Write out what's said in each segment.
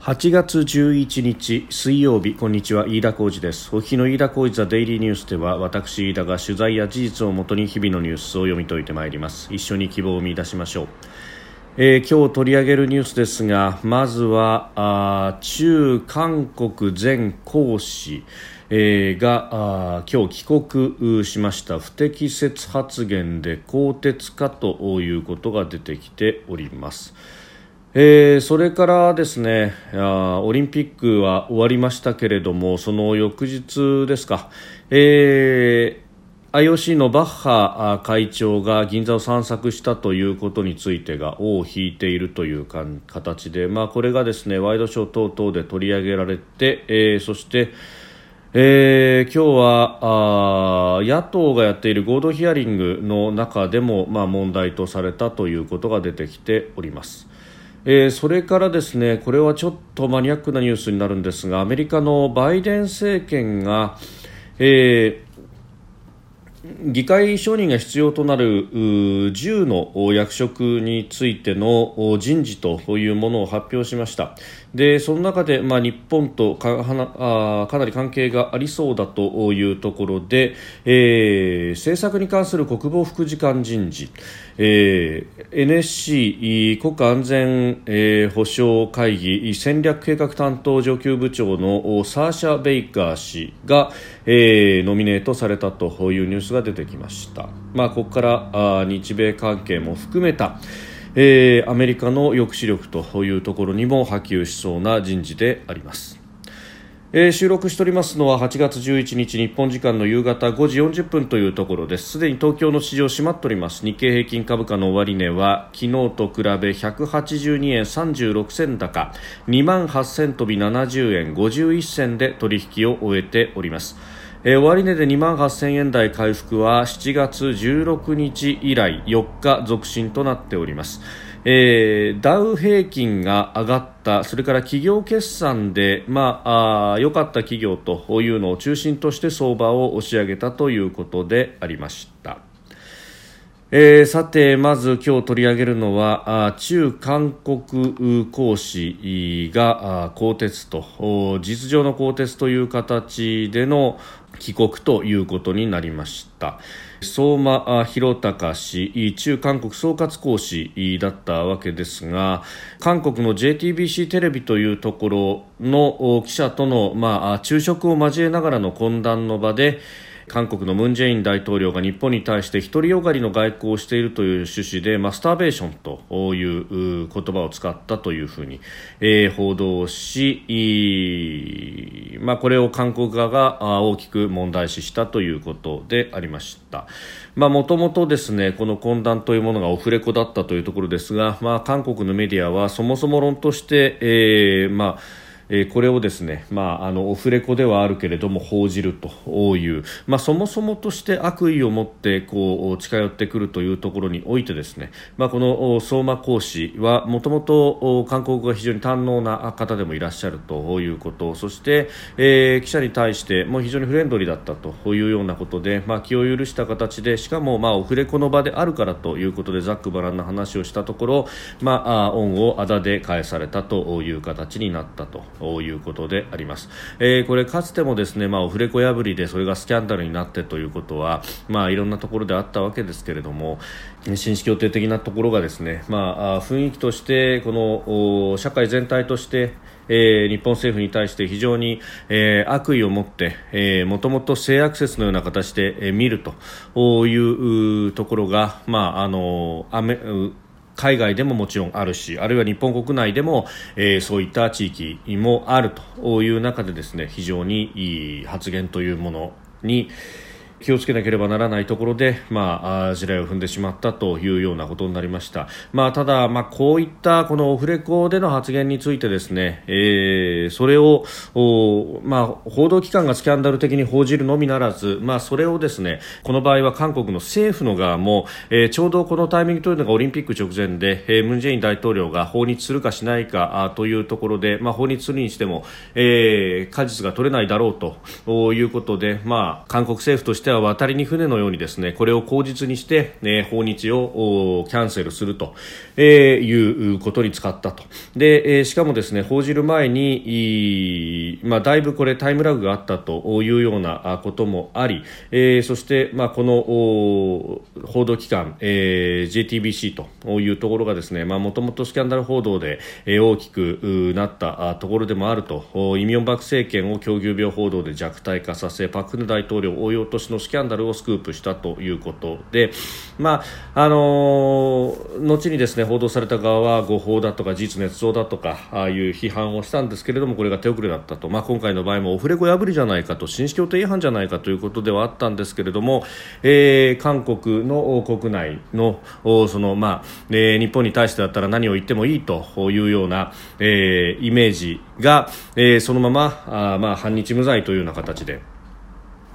8月11日水曜日こんにちは。飯田浩二です。お日の飯田浩二ザデイリーニュースでは私飯田が取材や事実をもとに日々のニュースを読み解いてまいります。一緒に希望を見出しましょう、えー、今日取り上げるニュースですがまずはあ中韓国前講師えー、が今日帰国しました。不適切発言で更迭かということが出てきております。えー、それからですねあオリンピックは終わりましたけれどもその翌日ですか、えー、IOC のバッハ会長が銀座を散策したということについてが尾を引いているという形で、まあ、これがですねワイドショー等々で取り上げられて、えー、そして、えー、今日はあ野党がやっている合同ヒアリングの中でも、まあ、問題とされたということが出てきております。えー、それからですねこれはちょっとマニアックなニュースになるんですがアメリカのバイデン政権が、えー議会承認が必要となる10の役職についての人事というものを発表しました。でその中で、まあ、日本とかかなり関係がありそうだというところで、えー、政策に関する国防副次官人事、えー、NSC 国家安全、えー、保障会議戦略計画担当上級部長のサーシャ・ベイカー氏が、えー、ノミネートされたというニュースが出てきました、まあ、ここからあ日米関係も含めた、えー、アメリカの抑止力というところにも波及しそうな人事であります。えー、収録しておりますのは8月11日日本時間の夕方5時40分というところです。すでに東京の市場閉まっております。日経平均株価の終値は昨日と比べ182円36銭高。2万8000飛び70円51銭で取引を終えております。えー、終値で2万8000円台回復は7月16日以来4日続伸となっております。えー、ダウ平均が上がったそれから企業決算でまあ良かった企業というのを中心として相場を押し上げたということでありました。えー、さて、まず今日取り上げるのは中韓国講師が更迭と実情の更迭という形での帰国ということになりました相馬弘隆氏中韓国総括講師だったわけですが韓国の JTBC テレビというところの記者との、まあ、昼食を交えながらの懇談の場で韓国のムン・ジェイン大統領が日本に対して独りよがりの外交をしているという趣旨でマスターベーションという言葉を使ったというふうに、えー、報道し、まあ、これを韓国側が大きく問題視したということでありました。もともとですねこの懇談というものがオフレコだったというところですが、まあ、韓国のメディアはそもそも論として、えー、まあえー、これをですね、まあ、あのオフレコではあるけれども報じるという、まあ、そもそもとして悪意を持ってこう近寄ってくるというところにおいてですね、まあ、この相馬講師はもともと韓国語が非常に堪能な方でもいらっしゃるということそして、えー、記者に対しても非常にフレンドリーだったというようなことで、まあ、気を許した形でしかも、まあ、オフレコの場であるからということでざっくばらんな話をしたところ、まあ、恩をあだで返されたという形になったと。ということであります、えー、これかつてもですね、まあ、オフレコ破りでそれがスキャンダルになってということは、まあ、いろんなところであったわけですけれども紳士協定的なところがですね、まあ、雰囲気としてこの社会全体としてえー、日本政府に対して非常に、えー、悪意を持って、もともと性アクセスのような形で、えー、見るというところが、まあ、あのアメ海外でももちろんあるしあるいは日本国内でも、えー、そういった地域もあるという中でですね非常にいい発言というものに、気をつけなければならないところで、まあ、地雷を踏んでしまったというようなことになりました。まあ、ただ、まあ、こういったこのオフレコでの発言についてですね、えー、それを、まあ、報道機関がスキャンダル的に報じるのみならず、まあ、それをですね、この場合は韓国の政府の側も、えー、ちょうどこのタイミングというのがオリンピック直前で、えー、ムン・ジェイン大統領が訪日するかしないかあというところで、まあ、訪日するにしても、えー、果実が取れないだろうということで、まあ、韓国政府としてしては渡りに船のようにですねこれを口実にして、ね、訪日をキャンセルすると、えー、いうことに使ったと。で、えー、しかもですね報じる前にまあ、だいぶこれタイムラグがあったというようなこともあり、えー、そして、まあ、この報道機関、えー、JTBC というところがですねもともとスキャンダル報道で、大きくなったところでもあるとイ・ミョンバク政権を狂牛病報道で弱体化させパク・クネ大統領応用としのスキャンダルをスクープしたということで、まああのー、後にですね報道された側は誤報だとか事実捏造だとかああいう批判をしたんですけれどもこれが手遅れだったと、まあ、今回の場合もオフレコ破りじゃないかと紳士協定違反じゃないかということではあったんですけれども、えー、韓国の国内のその、まあえー、日本に対してだったら何を言ってもいいというような、えー、イメージが、えー、そのままあ、まあ、反日無罪というような形で。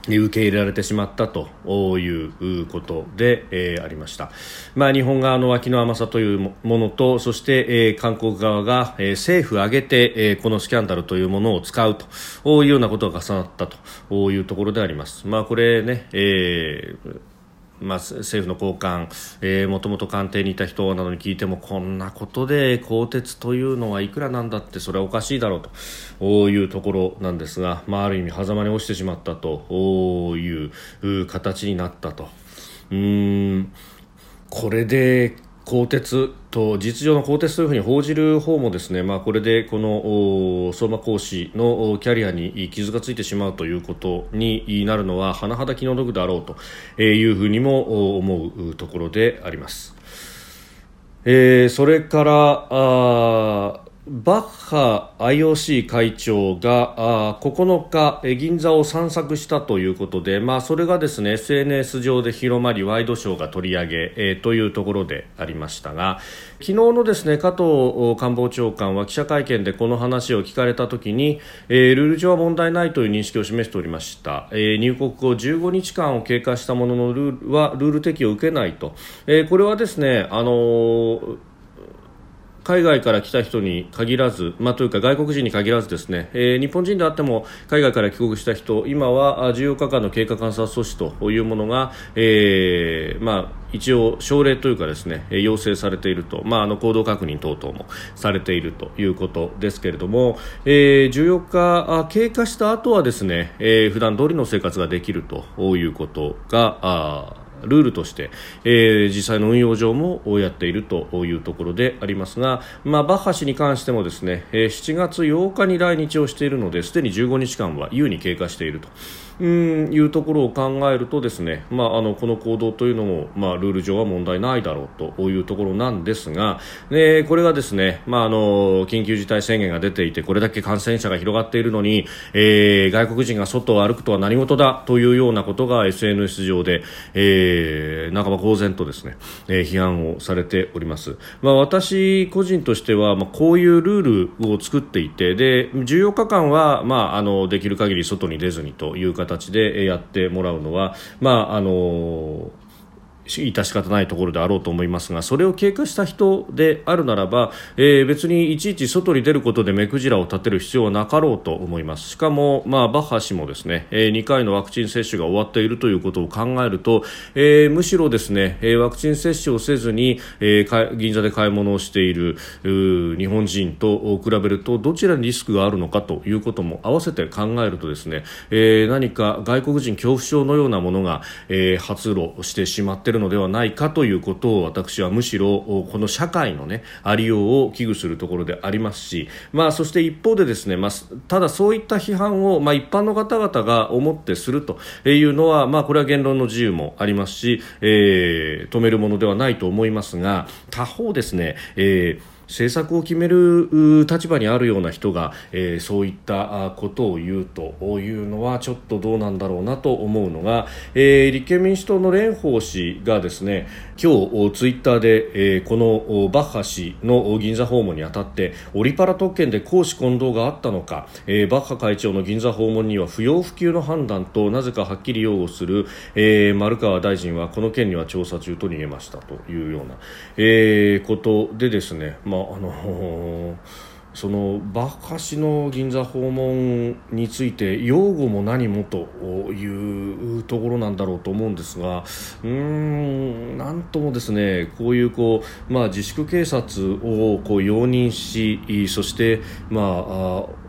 受け入れられてしまったということで、えー、ありました、まあ、日本側の脇の甘さというものとそして、えー、韓国側が、えー、政府挙げて、えー、このスキャンダルというものを使うというようなことが重なったというところであります。まあ、これね、えーまあ、政府の高官、えー、もともと官邸にいた人などに聞いてもこんなことで更迭というのはいくらなんだってそれはおかしいだろうというところなんですが、まあ、ある意味狭間に落ちてしまったという形になったと。うんこれで更迭と実情の更迭というふうに報じる方もですね、まあ、これでこの相馬講師のキャリアに傷がついてしまうということになるのは甚だ気の毒だろうというふうにも思うところであります。えー、それからあバッハ IOC 会長が9日銀座を散策したということで、まあ、それがですね SNS 上で広まりワイドショーが取り上げ、えー、というところでありましたが昨日のですね加藤官房長官は記者会見でこの話を聞かれたときに、えー、ルール上は問題ないという認識を示しておりました、えー、入国後15日間を経過したもののルールはルール適用を受けないと、えー、これはですねあの海外から来た人に限らず、まあ、というか外国人に限らずですね、えー、日本人であっても海外から帰国した人今は14日間の経過観察措置というものが、えーまあ、一応奨励というかですね要請されていると、まあ、あの行動確認等々もされているということですけれども、えー、14日経過した後はですね、えー、普段通りの生活ができるということがあルールとして、えー、実際の運用上もやっているというところでありますが、まあ、バッハ氏に関してもですね、えー、7月8日に来日をしているのですでに15日間は優に経過していると。うんいうところを考えるとですね、まあ、あのこの行動というのも、まあ、ルール上は問題ないだろうというところなんですが、えこれがですね、まあ、あの緊急事態宣言が出ていてこれだけ感染者が広がっているのに、えー、外国人が外を歩くとは何事だというようなことが SNS 上で、えー、半ば公然とですね、えー、批判をされております、まあ、私個人としては、まあ、こういうルールを作っていてで14日間は、まあ、あのできる限り外に出ずにという形形でやってもらうのは、まああの致し方ないところであろうと思いますがそれを経過した人であるならば、えー、別にいちいち外に出ることで目くじらを立てる必要はなかろうと思います。しかも、まあ、バッハ氏もですね、えー、2回のワクチン接種が終わっているということを考えると、えー、むしろですね、えワクチン接種をせずに、え銀座で買い物をしている日本人と比べるとどちらにリスクがあるのかということも合わせて考えるとですね、え何か外国人恐怖症のようなものが、え発露してしまっているるのではないかということを私はむしろこの社会の、ね、ありようを危惧するところでありますし、まあ、そして一方でですね、まあ、ただそういった批判を、まあ、一般の方々が思ってするというのは、まあ、これは言論の自由もありますし、えー、止めるものではないと思いますが他方ですね、えー政策を決める立場にあるような人が、えー、そういったことを言うというのはちょっとどうなんだろうなと思うのが、えー、立憲民主党の蓮舫氏がですね今日ツイッターで、え、このバッハ氏の銀座訪問にあたってオリパラ特権で公私混同があったのか、え、バッハ会長の銀座訪問には不要不急の判断となぜかはっきり擁護する、え、丸川大臣はこの件には調査中と逃げましたというような、え、ことでですね、まああのそのバカ氏の銀座訪問について擁護も何もというところなんだろうと思うんですがうーんなんともですねこういうこう、まあ、自粛警察をこう容認しそして、まあ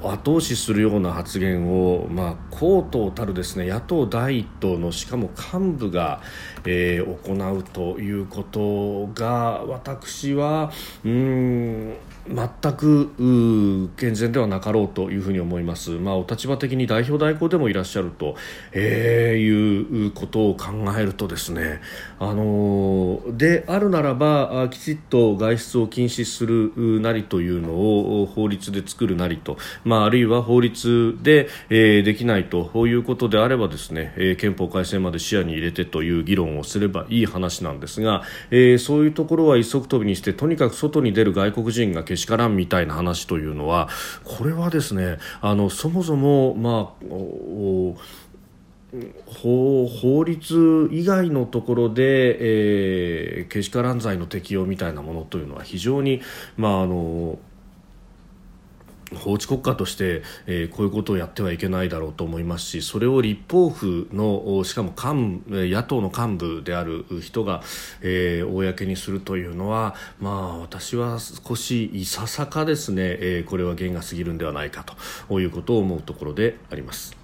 後押しするような発言を、まあ、公党たるですね野党第一党のしかも幹部が、えー、行うということが私はうん全く健全ではなかろうというふうに思います、まあ、お立場的に代表代行でもいらっしゃると、えー、いうことを考えるとですね、あのであるならばきちっと外出を禁止するなりというのを法律で作るなりと、まあ、あるいは法律で、えー、できないということであればですね、えー、憲法改正まで視野に入れてという議論をすればいい話なんですが、えー、そういうところは一足飛びにしてとにかく外に出る外国人がけしからんみたいな話というのはこれはですねあのそもそも、まあ、法法律以外のところで、えー、けしからん罪の適用みたいなものというのは非常に、まあ、あの法治国家として、えー、こういうことをやってはいけないだろうと思いますしそれを立法府のしかも幹野党の幹部である人が、えー、公にするというのは、まあ、私は少しいささかですね、えー、これは限が過ぎるんではないかということを思うところであります。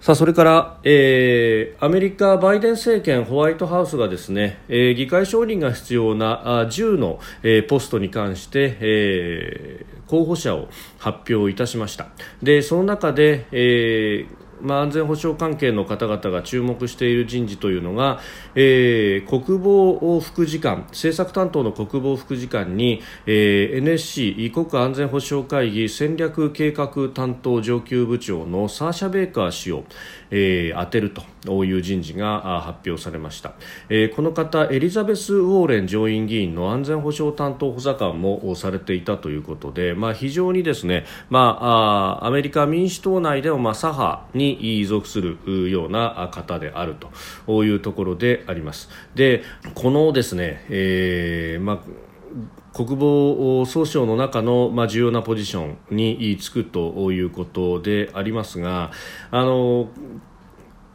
さあそれから、えー、アメリカ、バイデン政権ホワイトハウスがですね、えー、議会承認が必要なあ10の、えー、ポストに関して、えー、候補者を発表いたしました。でその中で、えーまあ、安全保障関係の方々が注目している人事というのが、えー、国防副次官政策担当の国防副次官に、えー、NSC 国家安全保障会議戦略計画担当上級部長のサーシャ・ベーカー氏を、えー、当てるという人事が発表されました、えー、この方エリザベス・ウォーレン上院議員の安全保障担当補佐官もされていたということで、まあ、非常にですね、まあ、アメリカ民主党内でも、まあ、左派にに属するような方であるというところであります。でこのですね、えーまあ国防総省の中の、まあ、重要なポジションにつくということでありますがあの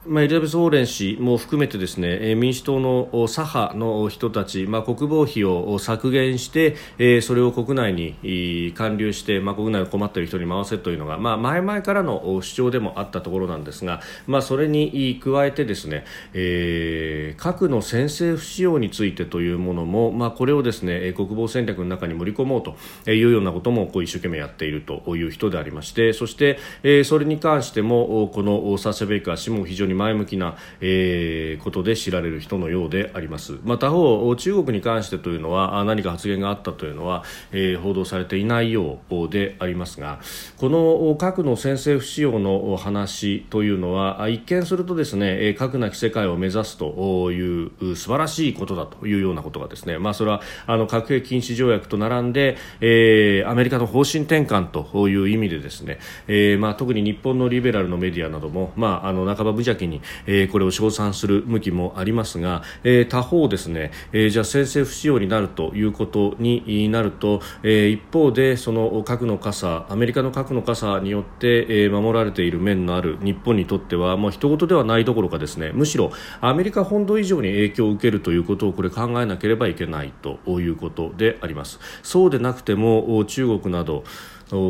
まあ、エリザベス・ウォーレン氏も含めてですね民主党の左派の人たち、まあ、国防費を削減して、え、それを国内に還流して、まあ、国内を困っている人に回せというのが、まあ、前々からの主張でもあったところなんですが、まあ、それに加えてですね、えー、核の先制不使用についてというものも、まあ、これをですね国防戦略の中に盛り込もうというようなこともこう一生懸命やっているという人でありましてそして、え、それに関してもこのサーシャ・ベイカー氏も非常に前向きな、えー、ことで知られる人のようであります、まあ、他方、中国に関してというのは何か発言があったというのは、えー、報道されていないようでありますがこの核の先制不使用の話というのは一見するとですね核なき世界を目指すという素晴らしいことだというようなことがですね、まあ、それはあの核兵器禁止条約と並んで、えー、アメリカの方針転換という意味でですね、えーまあ、特に日本のリベラルのメディアなども、まあ、あの半ば無邪気に、えー、これを称賛する向きもありますが、えー、他方ですね、えー、じゃあ先制不使用になるということになると、えー、一方でその核の傘アメリカの核の傘によって、えー、守られている面のある日本にとってはもう人事ではないどころかですねむしろアメリカ本土以上に影響を受けるということをこれ考えなければいけないということであります。そうでなくても中国など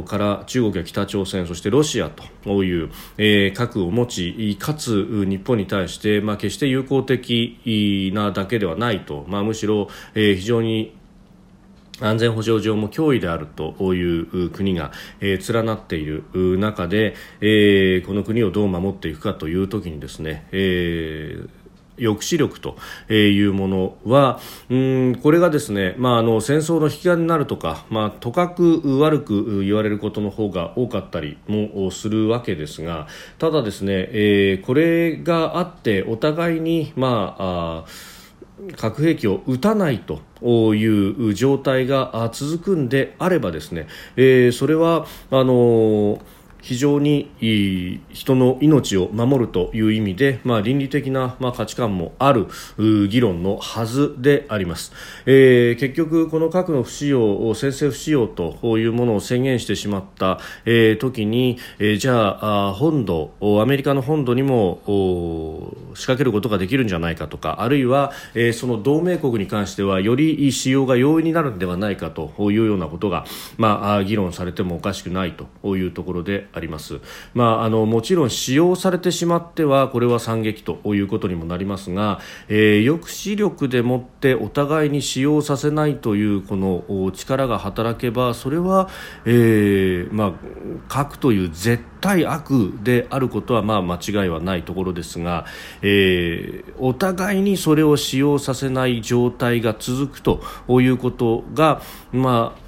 から中国や北朝鮮そしてロシアという、核を持ちかつ日本に対して、まあ、決して友好的なだけではないと、まあ、むしろ、えー、非常に安全保障上も脅威であるという国が、えー、連なっている中で、えー、この国をどう守っていくかという時にですね、えー抑止力というものはうんこれがですね、まあ、あの戦争の引き金になるとか、まあ、とかく悪く言われることの方が多かったりもするわけですがただですね、えー、これがあってお互いに、まあ、あ核兵器を撃たないという状態が続くんであればですね、えー、それはあのー非常に人の命を守るという意味で、まあ、倫理的な、まあ、価値観もある議論のはずであります、えー、結局、この核の不使用先制不使用というものを宣言してしまった、えー、時に、えー、じゃあ本土アメリカの本土にも仕掛けることができるんじゃないかとかあるいは、えー、その同盟国に関してはより使用が容易になるのではないかというようなことが、まあ、議論されてもおかしくないというところであります、まあ、あのもちろん使用されてしまってはこれは惨劇ということにもなりますが、えー、抑止力でもってお互いに使用させないというこの力が働けばそれは、えーまあ、核という絶対悪であることはまあ間違いはないところですが、えー、お互いにそれを使用させない状態が続くということが、まあ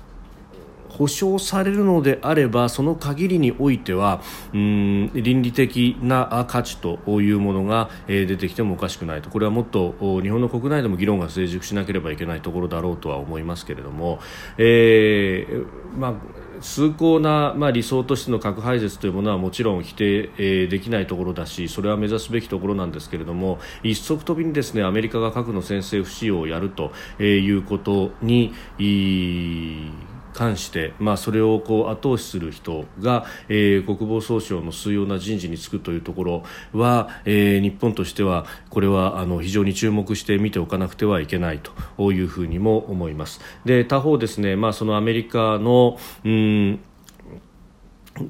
保障されるのであればその限りにおいてはうん倫理的な価値というものが、出てきてもおかしくないと。これはもっと日本の国内でも議論が成熟しなければいけないところだろうとは思いますけれども、えーまあ崇高な、まあ、理想としての核廃絶というものはもちろん否定、えー、できないところだしそれは目指すべきところなんですけれども一足飛びにですねアメリカが核の先制不使用をやるということに関して、まあ、それをこう後押しする人が、えー、国防総省の重要な人事に就くというところは、えー、日本としてはこれはあの非常に注目して見ておかなくてはいけないというふうにも思います。で他方ですね、まあ、そのアメリカのうん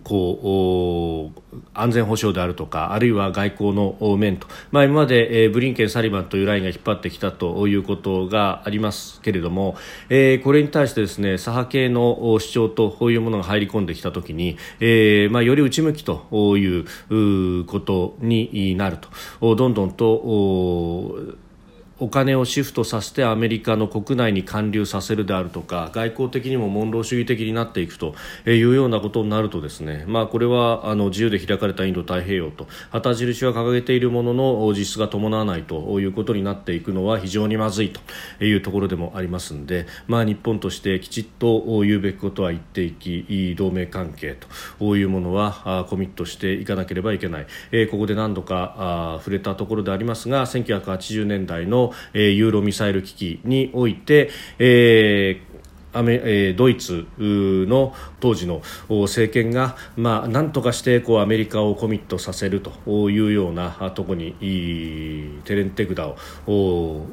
こう安全保障であるとかあるいは外交の面と、まあ、今まで、えー、ブリンケン、サリバンというラインが引っ張ってきたということがありますけれども、えー、これに対してですね左派系の主張とこういうものが入り込んできたときに、えーまあ、より内向きということになると。どんどんとお金をシフトさせてアメリカの国内に還流させるであるとか外交的にもモンロー主義的になっていくというようなことになるとですね、まあ、これはあの自由で開かれたインド太平洋と旗印は掲げているものの実質が伴わないということになっていくのは非常にまずいというところでもありますので、まあ、日本としてきちっと言うべきことは言っていき同盟関係というものはコミットしていかなければいけない、えここで何度か触れたところでありますが1980年代のえ、ユーロミサイル危機において、えーアメえ、ドイツの当時の政権が、まあ、なんとかしてこうアメリカをコミットさせるというようなところにテレンテグダを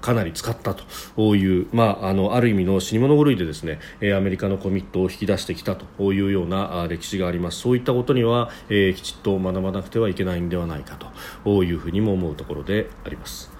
かなり使ったという、まあ、あのある意味の死に物狂いでですねアメリカのコミットを引き出してきたというような歴史がありますそういったことには、えー、きちっと学ばなくてはいけないんではないかというふうにも思うところであります。